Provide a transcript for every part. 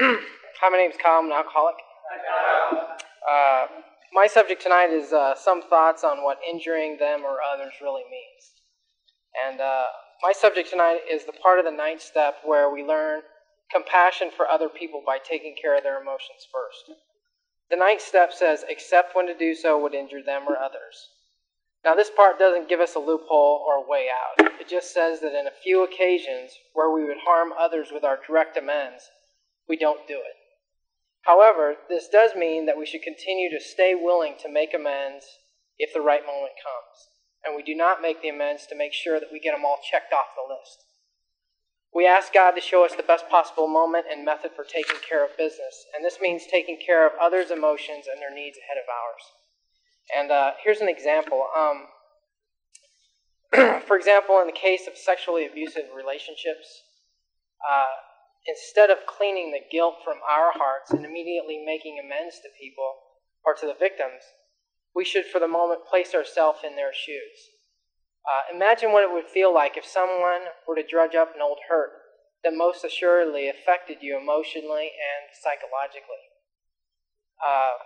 Hi, my name is Kyle. I'm an alcoholic. Uh, my subject tonight is uh, some thoughts on what injuring them or others really means. And uh, my subject tonight is the part of the ninth step where we learn compassion for other people by taking care of their emotions first. The ninth step says, accept when to do so would injure them or others. Now, this part doesn't give us a loophole or a way out. It just says that in a few occasions where we would harm others with our direct amends, we don't do it. However, this does mean that we should continue to stay willing to make amends if the right moment comes. And we do not make the amends to make sure that we get them all checked off the list. We ask God to show us the best possible moment and method for taking care of business, and this means taking care of others' emotions and their needs ahead of ours. And uh, here's an example. Um, for example, in the case of sexually abusive relationships, uh, instead of cleaning the guilt from our hearts and immediately making amends to people or to the victims, we should, for the moment, place ourselves in their shoes. Uh, imagine what it would feel like if someone were to drudge up an old hurt that most assuredly affected you emotionally and psychologically. Uh,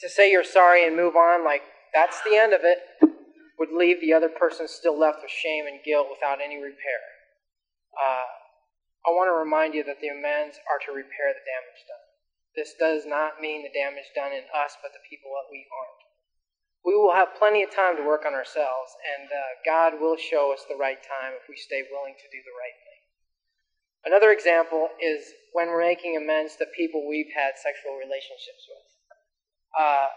to say you're sorry and move on like that's the end of it would leave the other person still left with shame and guilt without any repair. Uh, I want to remind you that the amends are to repair the damage done. This does not mean the damage done in us, but the people that we harmed. We will have plenty of time to work on ourselves, and uh, God will show us the right time if we stay willing to do the right thing. Another example is when we're making amends to people we've had sexual relationships with. Uh,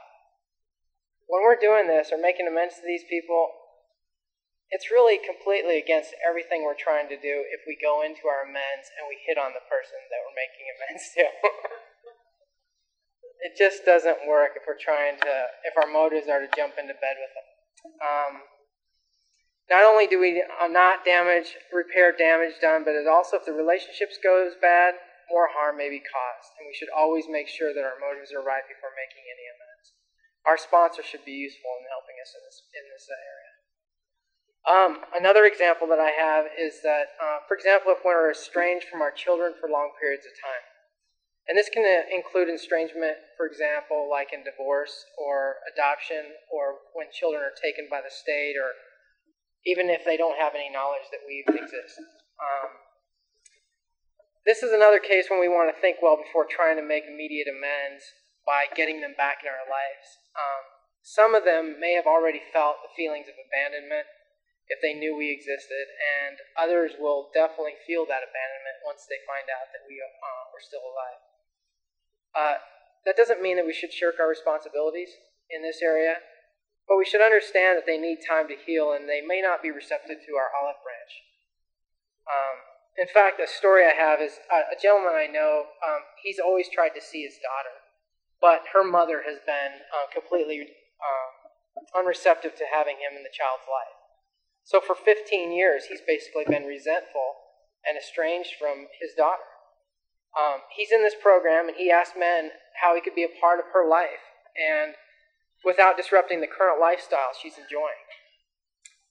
when we're doing this or making amends to these people, it's really completely against everything we're trying to do if we go into our amends and we hit on the person that we're making amends to. it just doesn't work if we're trying to, if our motives are to jump into bed with them. Um, not only do we not damage, repair damage done, but it also, if the relationships goes bad, more harm may be caused, and we should always make sure that our motives are right before making any amends. Our sponsor should be useful in helping us in this, in this area. Um, another example that I have is that, uh, for example, if we're estranged from our children for long periods of time, and this can uh, include estrangement, for example, like in divorce or adoption, or when children are taken by the state, or even if they don't have any knowledge that we exist. Um, this is another case when we want to think well before trying to make immediate amends by getting them back in our lives. Um, some of them may have already felt the feelings of abandonment if they knew we existed, and others will definitely feel that abandonment once they find out that we uh, are still alive. Uh, that doesn't mean that we should shirk our responsibilities in this area, but we should understand that they need time to heal and they may not be receptive to our olive branch. Um, in fact, a story I have is a, a gentleman I know, um, he's always tried to see his daughter, but her mother has been uh, completely um, unreceptive to having him in the child's life. So for 15 years, he's basically been resentful and estranged from his daughter. Um, he's in this program, and he asked men how he could be a part of her life and without disrupting the current lifestyle she's enjoying.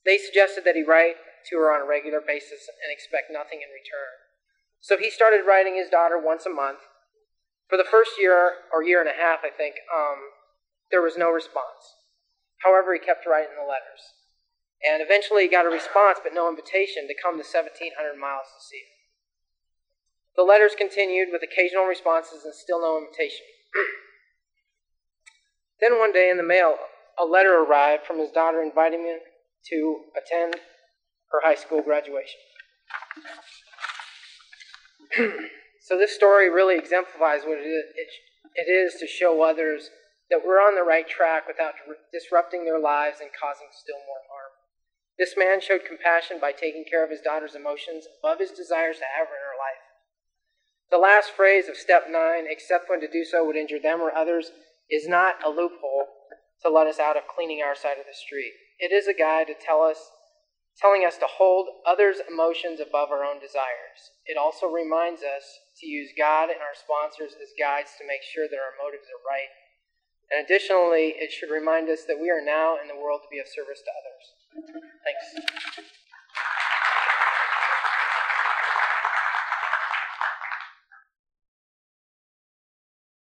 They suggested that he write to her on a regular basis and expect nothing in return. So he started writing his daughter once a month. For the first year or year and a half, I think, um, there was no response. However, he kept writing the letters. And eventually he got a response, but no invitation to come to 1,700 miles to see her. The letters continued with occasional responses and still no invitation. then one day in the mail, a letter arrived from his daughter inviting him to attend her high school graduation. so this story really exemplifies what it is, it is to show others that we're on the right track without disrupting their lives and causing still more. This man showed compassion by taking care of his daughter's emotions above his desires to have her in her life. The last phrase of step nine, except when to do so would injure them or others, is not a loophole to let us out of cleaning our side of the street. It is a guide to tell us telling us to hold others' emotions above our own desires. It also reminds us to use God and our sponsors as guides to make sure that our motives are right. And additionally, it should remind us that we are now in the world to be of service to others. Thanks.